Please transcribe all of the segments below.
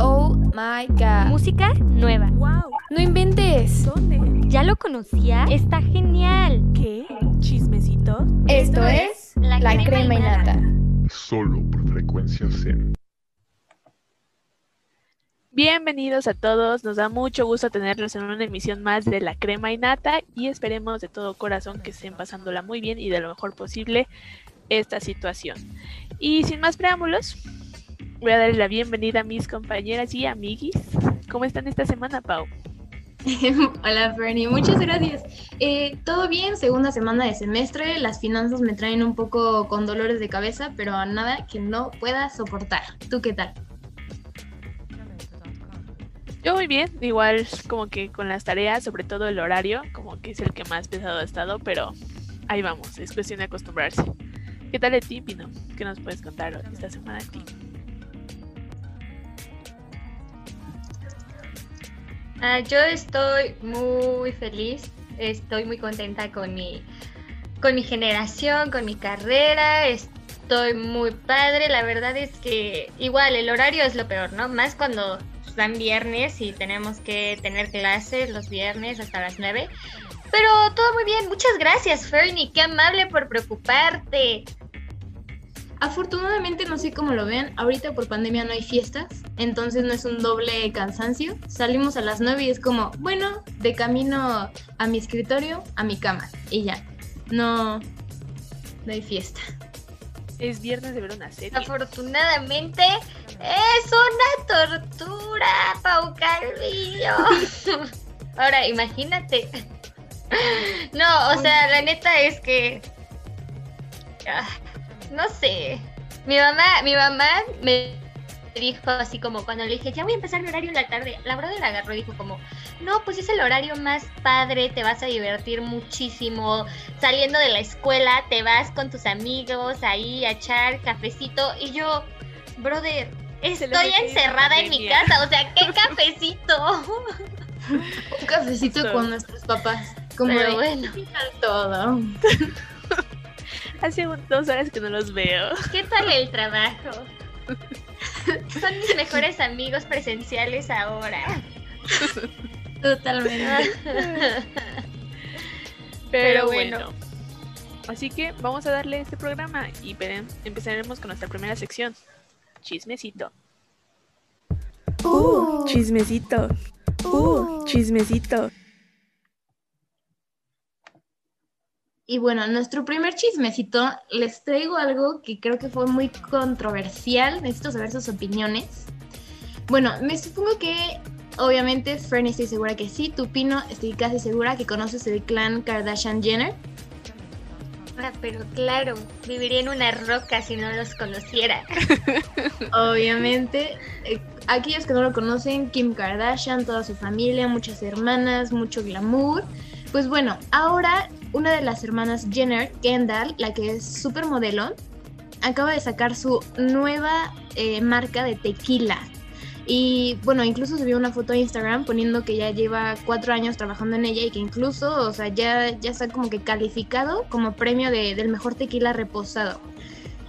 Oh my god. Música nueva. ¡Wow! No inventes. ¿Dónde? ¿Ya lo conocía? Está genial. ¿Qué? ¿Chismecito? Esto es La, crema, y nata. Solo por frecuencia Zen. Bienvenidos a todos, nos da mucho gusto tenerlos en una emisión más de La Crema y Nata y esperemos de todo corazón que estén pasándola muy bien y de lo mejor posible esta situación. Y sin más preámbulos, voy a darle la bienvenida a mis compañeras y amiguis. ¿Cómo están esta semana, Pau? Hola Fernie, muchas gracias. Eh, Todo bien, segunda semana de semestre, las finanzas me traen un poco con dolores de cabeza, pero nada que no pueda soportar. ¿Tú qué tal? Yo muy bien, igual como que con las tareas, sobre todo el horario, como que es el que más pesado ha estado, pero ahí vamos, es cuestión de acostumbrarse. ¿Qué tal de ti, Pino? ¿Qué nos puedes contar esta semana ti? Ah, yo estoy muy feliz, estoy muy contenta con mi, con mi generación, con mi carrera, estoy muy padre, la verdad es que igual el horario es lo peor, ¿no? Más cuando dan viernes y tenemos que tener clases los viernes hasta las 9. Pero todo muy bien, muchas gracias Fernie, qué amable por preocuparte. Afortunadamente, no sé cómo lo ven, ahorita por pandemia no hay fiestas, entonces no es un doble cansancio. Salimos a las 9 y es como, bueno, de camino a mi escritorio, a mi cama, y ya. No, no hay fiesta. Es viernes de ver una serie. Afortunadamente es una tortura, Pau Calvillo. Ahora, imagínate. No, o sea, la neta es que. Ah, no sé. Mi mamá, mi mamá me dijo así como cuando le dije, ya voy a empezar mi horario en la tarde. La brother agarró y dijo como, no, pues es el horario más padre, te vas a divertir muchísimo. Saliendo de la escuela, te vas con tus amigos ahí a echar cafecito. Y yo, brother, estoy encerrada en mi casa. O sea, ¿qué cafecito? Un cafecito Justo. con nuestros papás. Como Pero de, bueno, ¿qué tal todo? Hace dos horas que no los veo. ¿qué tal el trabajo? Son mis mejores amigos presenciales ahora. Totalmente. Pero, Pero bueno. bueno. Así que vamos a darle este programa y empezaremos con nuestra primera sección. Chismecito. Uh, chismecito. Uh, chismecito. Y bueno, nuestro primer chismecito, les traigo algo que creo que fue muy controversial. Necesito saber sus opiniones. Bueno, me supongo que obviamente Fernie estoy segura que sí. Tu Pino estoy casi segura que conoces el clan Kardashian Jenner. Ah, pero claro, viviría en una roca si no los conociera. Obviamente, eh, aquellos que no lo conocen, Kim Kardashian, toda su familia, muchas hermanas, mucho glamour. Pues bueno, ahora una de las hermanas Jenner, Kendall, la que es supermodelo, acaba de sacar su nueva eh, marca de tequila. Y bueno, incluso subió una foto a Instagram poniendo que ya lleva cuatro años trabajando en ella y que incluso, o sea, ya, ya está como que calificado como premio de- del mejor tequila reposado.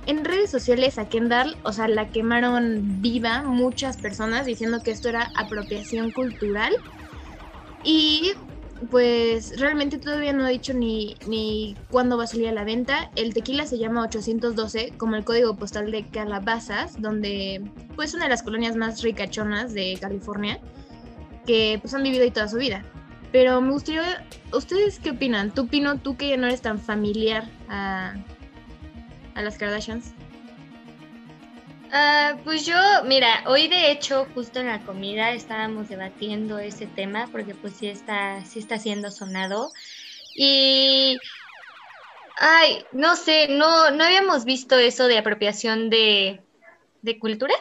En redes sociales a Kendall, o sea, la quemaron viva muchas personas diciendo que esto era apropiación cultural. Y pues realmente todavía no ha dicho ni, ni cuándo va a salir a la venta. El tequila se llama 812, como el código postal de Calabazas, donde pues una de las colonias más ricachonas de California, que pues han vivido ahí toda su vida. Pero me gustaría, ¿ustedes qué opinan? Tú, Pino, tú que ya no eres tan familiar a, a las Kardashians. Ah, pues yo, mira, hoy de hecho, justo en la comida estábamos debatiendo ese tema porque pues sí está, sí está siendo sonado. Y, ay, no sé, no, no habíamos visto eso de apropiación de, de cultura.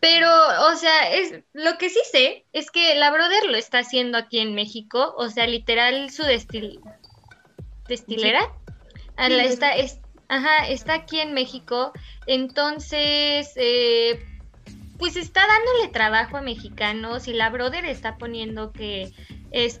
Pero, o sea, es, lo que sí sé es que la Brother lo está haciendo aquí en México, o sea, literal su destil, destilera. La- está, es, ajá, está aquí en México, entonces, eh, pues está dándole trabajo a mexicanos y la Brother está poniendo que es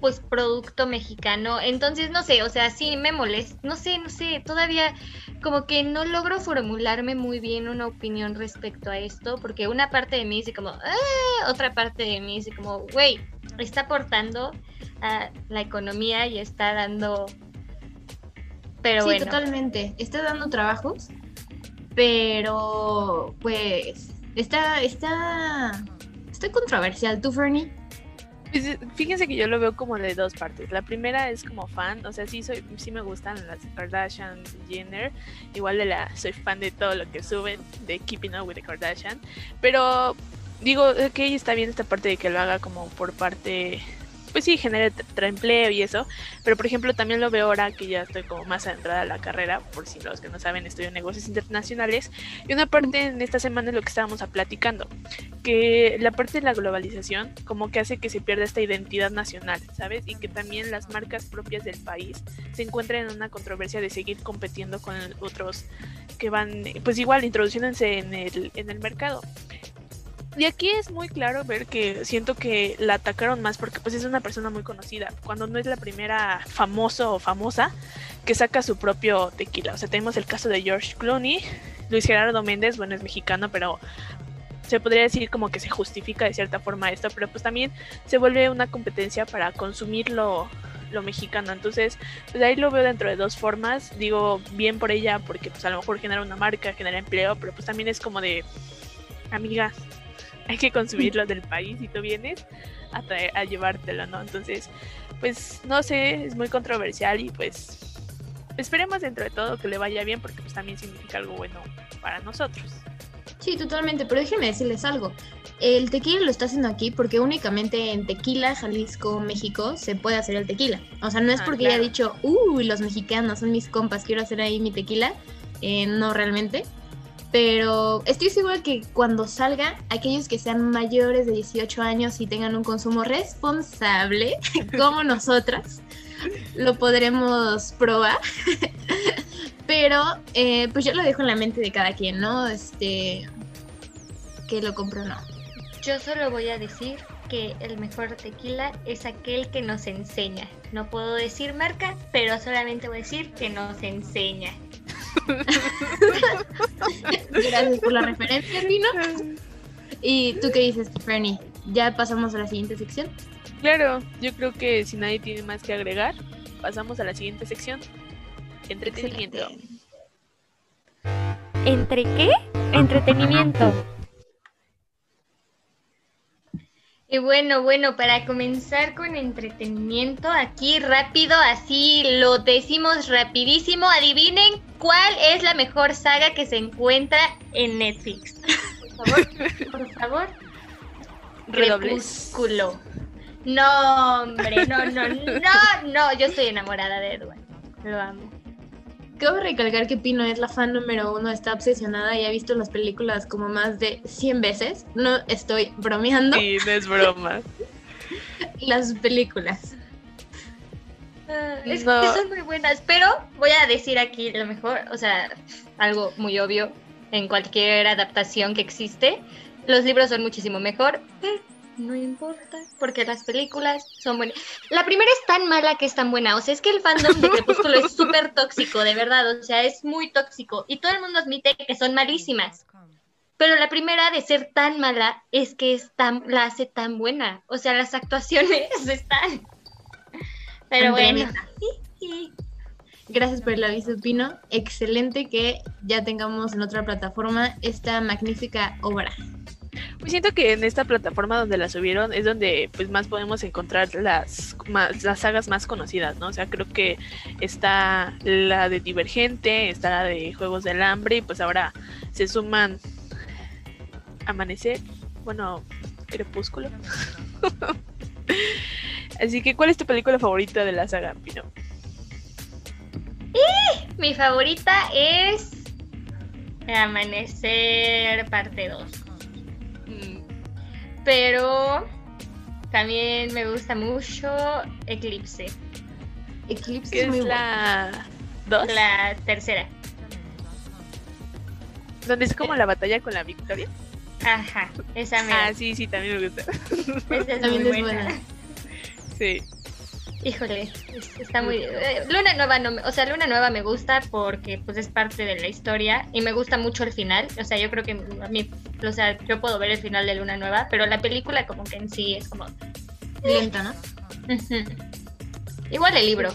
pues producto mexicano, entonces no sé, o sea, sí me molesta, no sé, no sé, todavía como que no logro formularme muy bien una opinión respecto a esto, porque una parte de mí dice como, "Ah", otra parte de mí dice como, güey, está aportando a la economía y está dando... Pero sí, bueno, totalmente. Está dando trabajos, pero pues está, está, está controversial. ¿Tú, Fernie? Pues, fíjense que yo lo veo como de dos partes. La primera es como fan, o sea, sí soy, sí me gustan las Kardashian, Jenner. Igual de la, soy fan de todo lo que suben, de Keeping Up with the Kardashian. Pero digo, ok, está bien esta parte de que lo haga como por parte, pues sí, genere empleo y eso. Pero por ejemplo, también lo veo ahora que ya estoy como más adentrada a la carrera, por si los que no saben, estudio negocios internacionales. Y una parte en esta semana es lo que estábamos platicando que la parte de la globalización como que hace que se pierda esta identidad nacional, ¿sabes? Y que también las marcas propias del país se encuentren en una controversia de seguir compitiendo con otros que van, pues igual, introduciéndose en el, en el mercado. Y aquí es muy claro ver que siento que la atacaron más porque pues es una persona muy conocida, cuando no es la primera famoso o famosa que saca su propio tequila. O sea, tenemos el caso de George Clooney, Luis Gerardo Méndez, bueno, es mexicano, pero se podría decir como que se justifica de cierta forma esto, pero pues también se vuelve una competencia para consumir lo, lo mexicano. Entonces, pues ahí lo veo dentro de dos formas. Digo, bien por ella, porque pues a lo mejor genera una marca, genera empleo, pero pues también es como de, amiga, hay que consumirlo del país y tú vienes a, traer, a llevártelo, ¿no? Entonces, pues no sé, es muy controversial y pues esperemos dentro de todo que le vaya bien porque pues también significa algo bueno para nosotros. Sí, totalmente, pero déjenme decirles algo. El tequila lo está haciendo aquí porque únicamente en Tequila, Jalisco, México se puede hacer el tequila. O sea, no es Ah, porque claro. haya dicho, uy, los mexicanos son mis compas, quiero hacer ahí mi tequila. Eh, no realmente. Pero estoy segura que cuando salga, aquellos que sean mayores de 18 años y tengan un consumo responsable, como nosotras, lo podremos probar. Pero, eh, pues yo lo dejo en la mente de cada quien, ¿no? Este, que lo compre o no. yo solo voy a decir que el mejor tequila es aquel que nos enseña. No puedo decir marca, pero solamente voy a decir que nos enseña. Gracias por la referencia, Rino. ¿Y tú qué dices, Fernie? ¿Ya pasamos a la siguiente sección? Claro, yo creo que si nadie tiene más que agregar, pasamos a la siguiente sección. Entretenimiento. Excelente. ¿Entre qué? Entretenimiento. Y bueno, bueno, para comenzar con entretenimiento, aquí rápido, así lo decimos rapidísimo. Adivinen cuál es la mejor saga que se encuentra en Netflix. Por favor, por favor. Crepúsculo. No, hombre, no, no, no, no. Yo estoy enamorada de Edward. Lo amo. Cabe recalcar que Pino es la fan número uno, está obsesionada y ha visto las películas como más de 100 veces. No estoy bromeando. Sí, no es broma. Las películas. Ah, Es No. que son muy buenas, pero voy a decir aquí lo mejor, o sea, algo muy obvio en cualquier adaptación que existe. Los libros son muchísimo mejor, no importa, porque las películas son buenas. La primera es tan mala que es tan buena, o sea, es que el fandom de Crepúsculo es súper tóxico, de verdad, o sea, es muy tóxico, y todo el mundo admite que son malísimas. Pero la primera de ser tan mala es que es tan, la hace tan buena. O sea, las actuaciones están. Pero bueno. Gracias por el aviso, Pino. Excelente que ya tengamos en otra plataforma esta magnífica obra. Pues siento que en esta plataforma donde la subieron es donde pues más podemos encontrar las más, las sagas más conocidas, ¿no? O sea, creo que está la de Divergente, está la de Juegos del Hambre y pues ahora se suman Amanecer, bueno, Crepúsculo. Así que, ¿cuál es tu película favorita de la saga, Pino? Mi favorita es Amanecer parte 2. Pero también me gusta mucho Eclipse, Eclipse ¿Qué es muy es buena. la 2? la tercera. Donde es como la batalla con la victoria. Ajá, esa me Ah, sí, sí, también me gusta. esa es También muy es buena. buena. Sí. Híjole, es- está muy... eh, Luna Nueva no me... O sea, Luna Nueva me gusta porque pues es parte de la historia y me gusta mucho el final. O sea, yo creo que a mí... O sea, yo puedo ver el final de Luna Nueva, pero la película como que en sí es como... Lenta, ¿no? Igual el libro.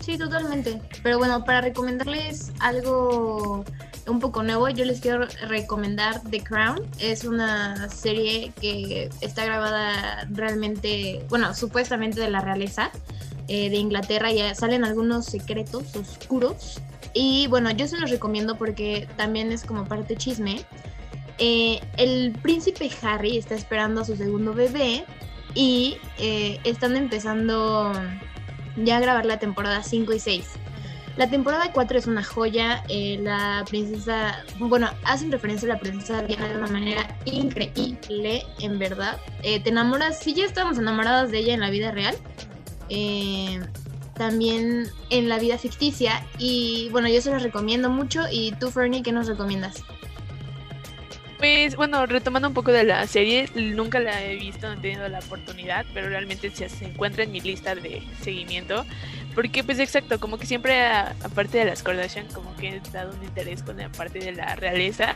Sí, totalmente. Pero bueno, para recomendarles algo un poco nuevo, yo les quiero recomendar The Crown. Es una serie que está grabada realmente, bueno, supuestamente de la realeza eh, de Inglaterra. Ya salen algunos secretos oscuros. Y bueno, yo se los recomiendo porque también es como parte chisme. Eh, el príncipe Harry está esperando a su segundo bebé y eh, están empezando ya a grabar la temporada 5 y 6. La temporada 4 es una joya. eh, la princesa, bueno, hacen referencia a la princesa Diana de una manera increíble, en verdad. Te enamoras, si ya estábamos enamoradas de ella en la vida real, también en la vida ficticia. Y bueno, yo se los recomiendo mucho. ¿Y tú, Fernie, qué nos recomiendas? Pues bueno, retomando un poco de la serie, nunca la he visto, no he tenido la oportunidad, pero realmente se, encuentra en mi lista de seguimiento. Porque pues exacto, como que siempre aparte de las Kardashian, como que he dado un interés con la parte de la realeza.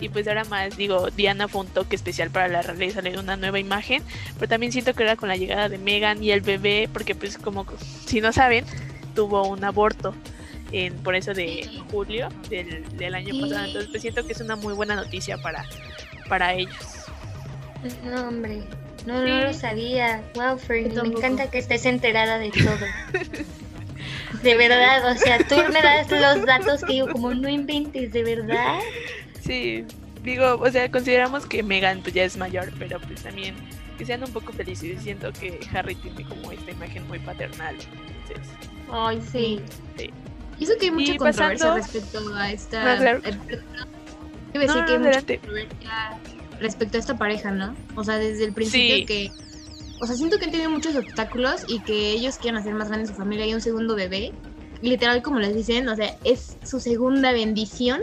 Y pues ahora más, digo, Diana fue un toque especial para la realeza, le dio una nueva imagen. Pero también siento que era con la llegada de Megan y el bebé, porque pues como si no saben, tuvo un aborto. En, por eso de julio del, del año pasado. Entonces pues siento que es una muy buena noticia para, para ellos. No, hombre. No, Sí. no lo sabía. Wow, Fernie, me encanta que estés enterada de todo. De verdad, o sea, tú me das los datos que digo, como no inventes, de verdad. Sí, digo, o sea, consideramos que Megan pues, ya es mayor, pero pues también que sean un poco felices. Siento que Harry tiene como esta imagen muy paternal. Entonces, Ay, sí. sí. Y eso que hay mucha Y controversia pasando- respecto a esta. No, claro. eh, decir que hay mucha controversia respecto a esta pareja, ¿no? O sea, desde el principio Sí. que. O sea, siento que han tenido muchos obstáculos y que ellos quieren hacer más grande su familia y un segundo bebé. Literal, como les dicen, o sea, es su segunda bendición.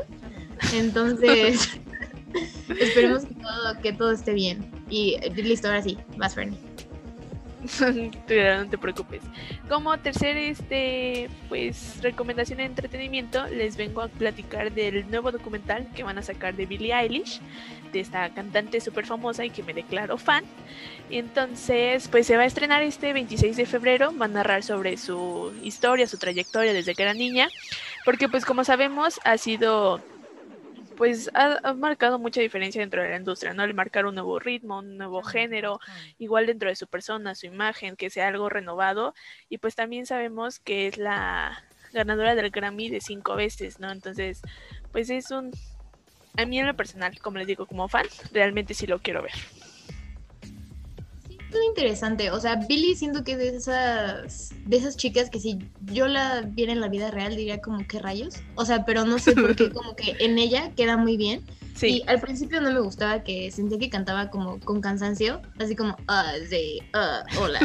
Entonces, esperemos que todo, que todo esté bien. Y eh, listo, ahora sí, vas, Fernie. No te preocupes. Como tercer este pues recomendación de entretenimiento, les vengo a platicar del nuevo documental que van a sacar de Billie Eilish, de esta cantante súper famosa y que me declaro fan. Entonces, pues se va a estrenar este 26 de febrero, va a narrar sobre su historia, su trayectoria desde que era niña, porque pues como sabemos ha sido pues ha, ha marcado mucha diferencia dentro de la industria, ¿no? El marcar un nuevo ritmo, un nuevo género, igual dentro de su persona, su imagen, que sea algo renovado. Y pues también sabemos que es la ganadora del Grammy de cinco veces, ¿no? Entonces, pues es un... A mí en lo personal, como les digo, como fan, realmente sí lo quiero ver. Muy interesante. O sea, Billy siento que es de esas, de esas chicas que si yo la viera en la vida real diría como que rayos. O sea, pero no sé por qué, como que en ella queda muy bien. Sí, Y al principio no me gustaba que sentía que cantaba como con cansancio, así como, ah, sí, ah, hola.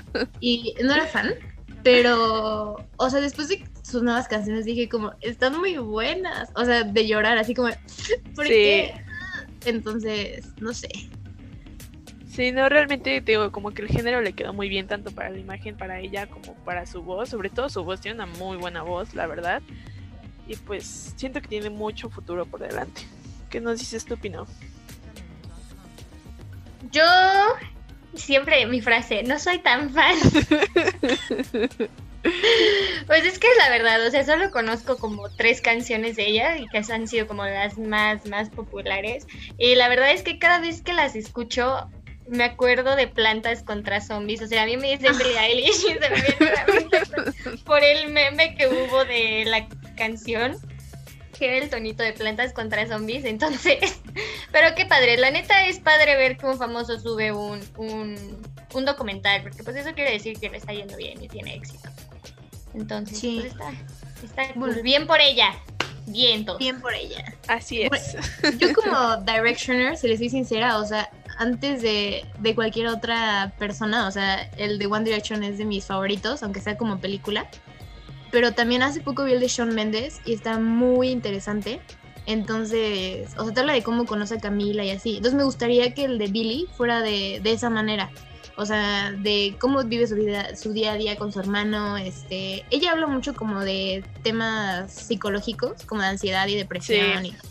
y no era fan, pero, o sea, después de sus nuevas canciones dije como, están muy buenas. O sea, de llorar, así como, ¿por Sí. qué? Entonces, no sé. Sí, no, realmente te digo, como que el género le quedó muy bien, tanto para la imagen, para ella, como para su voz. Sobre todo su voz, tiene una muy buena voz, la verdad. Y pues siento que tiene mucho futuro por delante. ¿Qué nos dices tú, Pino? Yo siempre mi frase, no soy tan fan. Pues es que es la verdad, o sea, solo conozco como tres canciones de ella y que han sido como las más, más populares. Y la verdad es que cada vez que las escucho me acuerdo de plantas contra zombies. O sea, a mí me dicen Billie Eilish y se me viene a la mente por el meme que hubo de la canción que era el tonito de plantas contra zombies, entonces, pero qué padre, la neta es padre ver que un famoso sube un, un, un documental, porque pues eso quiere decir que le está yendo bien y tiene éxito. Entonces, Sí. pues está, está cool. Bueno. bien por ella, bien todo. Bien por ella. Así es. Bueno, Yo como Directioner, si les soy sincera, o sea, antes de, de cualquier otra persona, o sea, el de One Direction es de mis favoritos, aunque sea como película. Pero también hace poco vi el de Shawn Mendes y está muy interesante. Entonces, o sea, te habla de cómo conoce a Camila y así. Entonces me gustaría que el de Billy fuera de, de esa manera. O sea, de cómo vive su vida, su día a día con su hermano. Este, ella habla mucho como de temas psicológicos, como de ansiedad y depresión. Sí. y-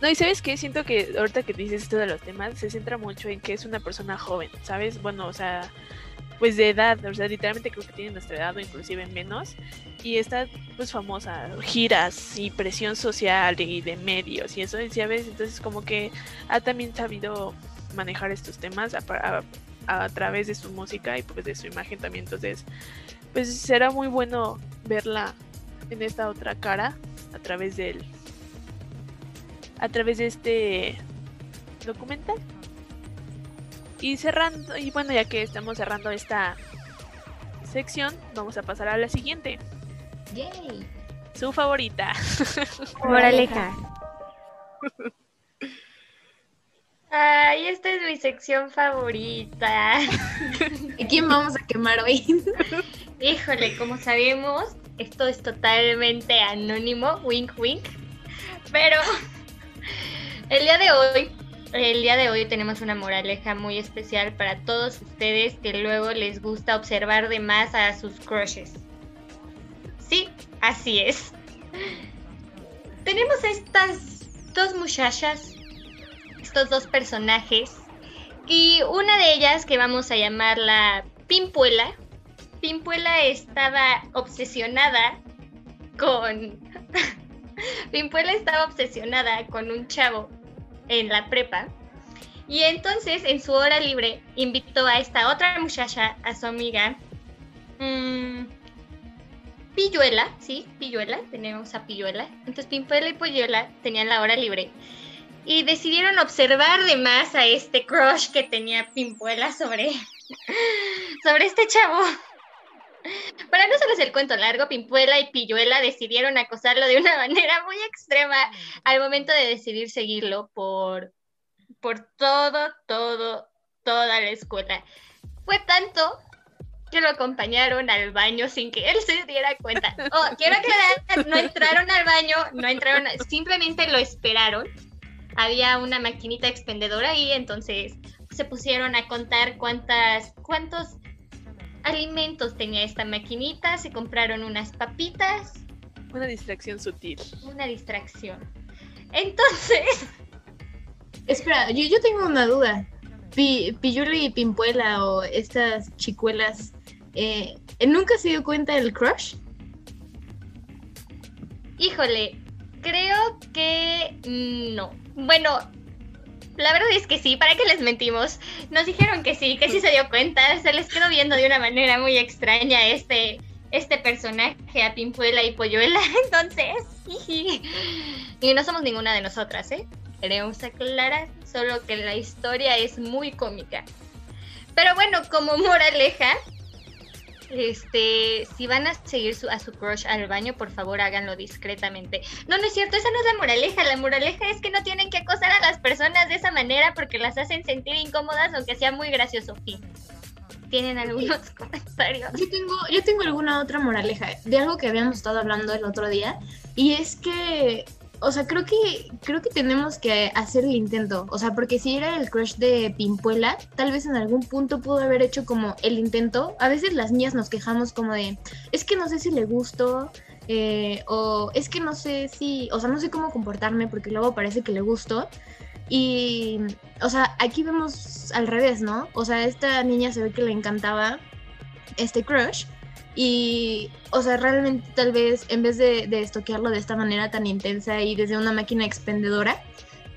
No, y sabes qué, siento que ahorita que dices esto de los temas, se centra mucho en que es una persona joven, ¿sabes? Bueno, o sea, pues de edad, o sea, literalmente creo que tiene nuestra edad o inclusive menos, y está pues famosa, giras y presión social y de medios y eso, y ¿sabes? Entonces como que ha también sabido manejar estos temas a, a- través de su música y pues de su imagen también, entonces pues será muy bueno verla en esta otra cara a través del a través de este documental. Y cerrando, y bueno, ya que estamos cerrando esta sección, vamos a pasar a la siguiente, Yay. su favorita. Moraleja. Ay, esta es mi sección favorita. ¿Y quién vamos a quemar hoy? Híjole, como sabemos, esto es totalmente anónimo, wink wink. Pero el día de hoy, el día de hoy tenemos una moraleja muy especial para todos ustedes que luego les gusta observar de más a sus crushes. Sí, así es. Tenemos estas dos muchachas, estos dos personajes, y una de ellas que vamos a llamarla Pimpuela, Pimpuela estaba obsesionada con. Pimpuela estaba obsesionada con un chavo en la prepa. Y entonces, en su hora libre, invitó a esta otra muchacha, a su amiga. mm, Pilluela, sí, Pilluela, tenemos a Pilluela. Entonces, Pimpuela y Pilluela tenían la hora libre. Y decidieron observar de más a este crush que tenía Pimpuela sobre, sobre este chavo. Para no hacerles el cuento largo, Pimpuela y Pilluela decidieron acosarlo de una manera muy extrema al momento de decidir seguirlo por, por todo, todo, toda la escuela. Fue tanto que lo acompañaron al baño sin que él se diera cuenta. Oh, quiero aclarar, no entraron al baño, no entraron, simplemente lo esperaron. Había una maquinita expendedora ahí, entonces se pusieron a contar cuántas, cuántos alimentos tenía esta maquinita, se compraron unas papitas, Una distracción sutil. una distracción. Entonces, Espera, yo, yo tengo una duda. Pi, Pilluli y Pimpuela o estas chicuelas, eh, ¿nunca se dio cuenta del crush? híjole, creo que no. Bueno, la verdad es que sí, ¿para qué les mentimos? Nos dijeron que sí, que sí se dio cuenta, se les quedó viendo de una manera muy extraña este, este personaje a Pimpuela y Polluela, entonces, jiji. y no somos ninguna de nosotras, ¿eh? Queremos aclarar, solo que la historia es muy cómica. Pero bueno, como moraleja, este, si van a seguir su- a su crush al baño, por favor háganlo discretamente. No, no es cierto, esa no es la moraleja. La moraleja es que no tienen que acosar a las personas de esa manera porque las hacen sentir incómodas, aunque sea muy gracioso. Fin. ¿Tienen algunos comentarios? Yo tengo, yo tengo alguna otra moraleja de algo que habíamos estado hablando el otro día y es que, o sea, creo que creo que tenemos que hacer el intento, o sea, porque si era el crush de Pimpuela, tal vez en algún punto pudo haber hecho como el intento. A veces las niñas nos quejamos como de, es que no sé si le gustó eh, o es que no sé si, o sea, no sé cómo comportarme porque luego parece que le gustó. Y, o sea, aquí vemos al revés, ¿no? O sea, esta niña se ve que le encantaba este crush. Y, o sea, realmente tal vez en vez de, estoquearlo de esta manera tan intensa y desde una máquina expendedora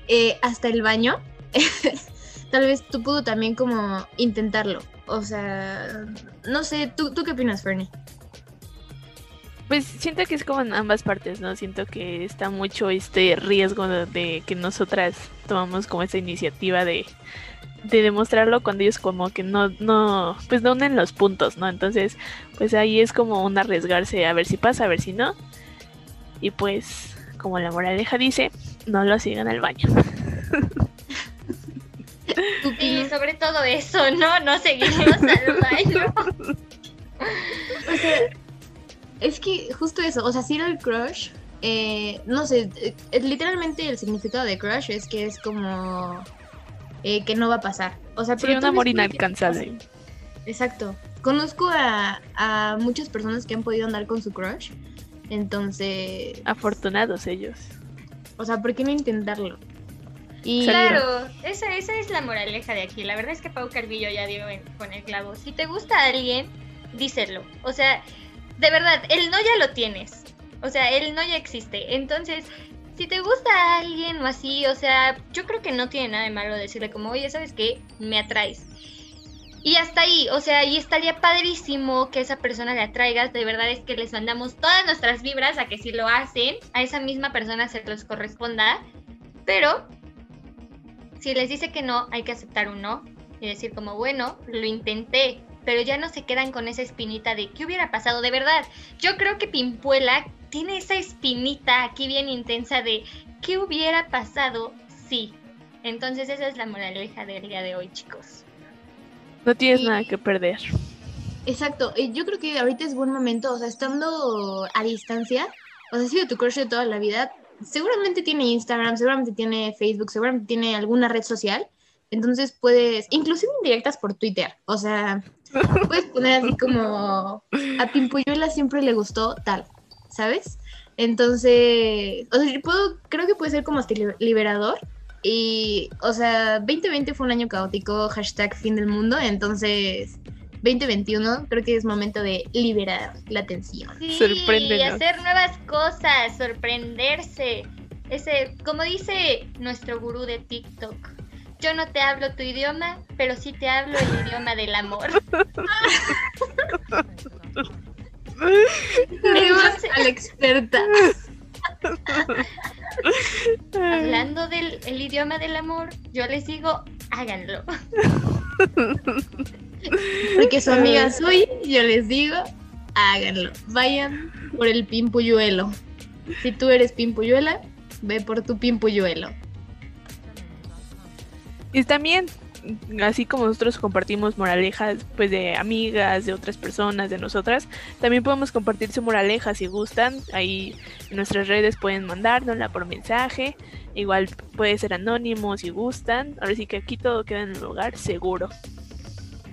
eh, hasta el baño, tal vez tú pudo también como intentarlo. O sea, no sé, ¿tú, ¿tú qué opinas, Fernie? Pues siento que es como en ambas partes, ¿no? Siento que está mucho este riesgo de, que nosotras tomamos como esa iniciativa de, de demostrarlo cuando ellos como que no, no, pues no unen los puntos, ¿no? Entonces, pues ahí es como un arriesgarse a ver si pasa, a ver si no. Y pues, como la moraleja dice, no lo sigan al baño. Y sobre todo eso, ¿no? No seguimos al baño. O sea, es que justo eso, o sea, si era el crush, eh, no sé, eh, literalmente el significado de crush es que es como eh, que no va a pasar. O sea, Sí, pero un amor inalcanzable. Exacto. Conozco a, a muchas personas que han podido andar con su crush. Entonces, Afortunados ellos. o sea, ¿por qué no intentarlo? Y Claro, esa, esa es la moraleja de aquí. La verdad es que Pau Carvillo ya dio en- con el clavo. Si te gusta alguien, díselo. O sea, de verdad, el no ya lo tienes. O sea, el no ya existe. Entonces, si te gusta a alguien o así, o sea, yo creo que no tiene nada de malo decirle como, oye, ¿sabes qué? Me atraes. Y hasta ahí, o sea, y estaría padrísimo que esa persona le atraigas. De verdad es que les mandamos todas nuestras vibras a que si lo hacen, a esa misma persona se les corresponda. Pero si les dice que no, hay que aceptar un no y decir como, bueno, lo intenté, pero ya no se quedan con esa espinita de qué hubiera pasado de verdad. Yo creo que Pimpuela tiene esa espinita aquí bien intensa de qué hubiera pasado si. Entonces esa es la moraleja del día de hoy, chicos. No tienes Y- nada que perder. Exacto, yo creo que ahorita es buen momento, o sea, estando a distancia, o sea, ha sido tu crush de toda la vida, seguramente tiene Instagram, seguramente tiene Facebook, seguramente tiene alguna red social, entonces puedes, inclusive indirectas por Twitter, o sea, puedes poner así como a Pimpuyuela siempre le gustó tal, ¿sabes? Entonces, o sea, yo puedo, creo que puede ser como hasta li- liberador. Y, o sea, 2020 fue un año caótico, hashtag fin del mundo, entonces 2021 creo que es momento de liberar la tensión. Sí, Sorpréndenos. hacer nuevas cosas, sorprenderse. Ese, como dice nuestro gurú de TikTok, yo no te hablo tu idioma, pero sí te hablo el idioma del amor. Tenemos a la experta. Hablando del el idioma del amor, yo les digo, háganlo. Porque su amiga soy, yo les digo, háganlo. Vayan por el pimpuyuelo. Si tú eres pimpuyuela, ve por tu pimpuyuelo. Y también, así como nosotros compartimos moralejas pues de amigas, de otras personas, de nosotras, también podemos compartir su moraleja si gustan. Ahí en nuestras redes pueden mandárnosla por mensaje. Igual puede ser anónimo si gustan. Ahora sí que aquí todo queda en un lugar seguro.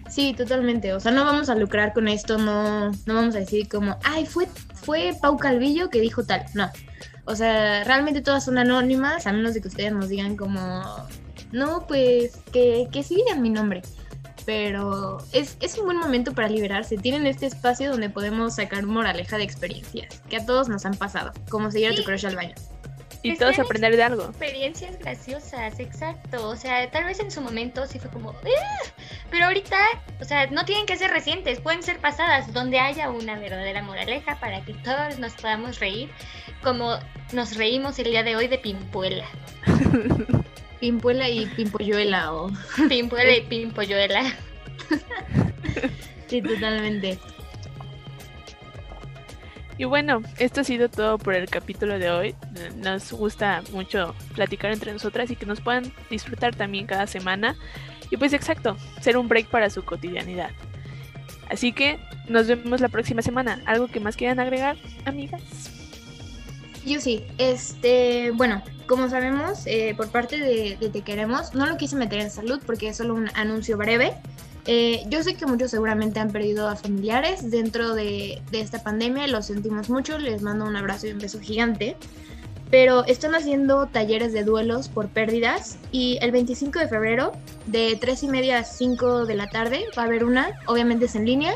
Sí, totalmente. O sea, no vamos a lucrar con esto, no, no vamos a decir como, ay, fue, fue Pau Calvillo que dijo tal. No. O sea, realmente todas son anónimas, a menos de que ustedes nos digan como, no, pues que, que sí digan mi nombre. Pero es, es un buen momento para liberarse. Tienen este espacio donde podemos sacar moraleja de experiencias que a todos nos han pasado, como seguir a tu crush al baño. Y todos aprender de algo. Experiencias graciosas, exacto. O sea, tal vez en su momento sí fue como, "Ah", pero ahorita, o sea, no tienen que ser recientes, pueden ser pasadas, donde haya una verdadera moraleja para que todos nos podamos reír, como nos reímos el día de hoy de Pimpuela. Pimpuela y Pimpolluela o... Pimpuela y Pimpolluela. Sí, totalmente. Y bueno, esto ha sido todo por el capítulo de hoy. Nos gusta mucho platicar entre nosotras y que nos puedan disfrutar también cada semana. Y pues exacto, ser un break para su cotidianidad. Así que nos vemos la próxima semana. ¿Algo que más quieran agregar, amigas? Yo sí, este, bueno, como sabemos, eh, por parte de, de Te Queremos, no lo quise meter en salud porque es solo un anuncio breve. Eh, yo sé que muchos seguramente han perdido a familiares dentro de, de esta pandemia, lo sentimos mucho, les mando un abrazo y un beso gigante. Pero están haciendo talleres de duelos por pérdidas y el 25 de febrero, de 3 y media a 5 de la tarde, va a haber una, obviamente es en línea.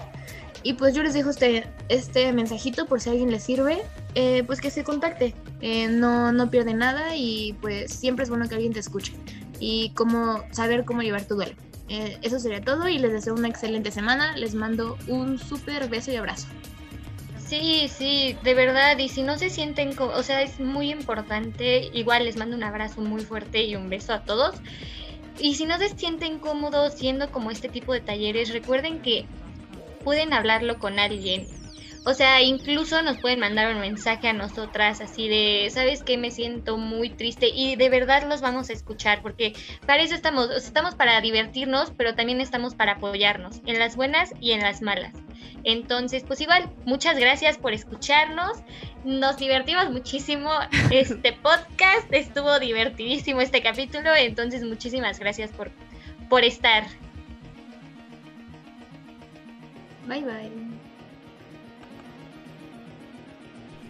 Y pues yo les dejo este, este mensajito por si a alguien les sirve eh, pues que se contacte. Eh, no, no pierde nada y pues siempre es bueno que alguien te escuche y cómo saber cómo llevar tu duelo. Eh, eso sería todo y les deseo una excelente semana. Les mando un súper beso y abrazo. Sí, sí, de verdad, y si no se sienten, o sea, es muy importante, igual les mando un abrazo muy fuerte y un beso a todos. Y si no se sienten cómodos siendo como este tipo de talleres, recuerden que pueden hablarlo con alguien. O sea, incluso nos pueden mandar un mensaje a nosotras así de, ¿sabes qué? Me siento muy triste y de verdad los vamos a escuchar porque para eso estamos, o sea, estamos para divertirnos, pero también estamos para apoyarnos en las buenas y en las malas. Entonces, pues igual, muchas gracias por escucharnos. Nos divertimos muchísimo. Este podcast estuvo divertidísimo este capítulo. Entonces, muchísimas gracias por, por estar. Bye bye.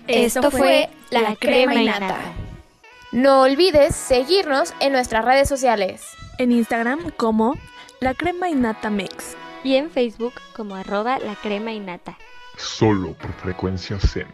Esto fue La Crema y Nata. No olvides seguirnos en nuestras redes sociales. En Instagram como La Crema y Nata Mix. Y en Facebook como arroba la crema y nata. Solo por frecuencia Zen.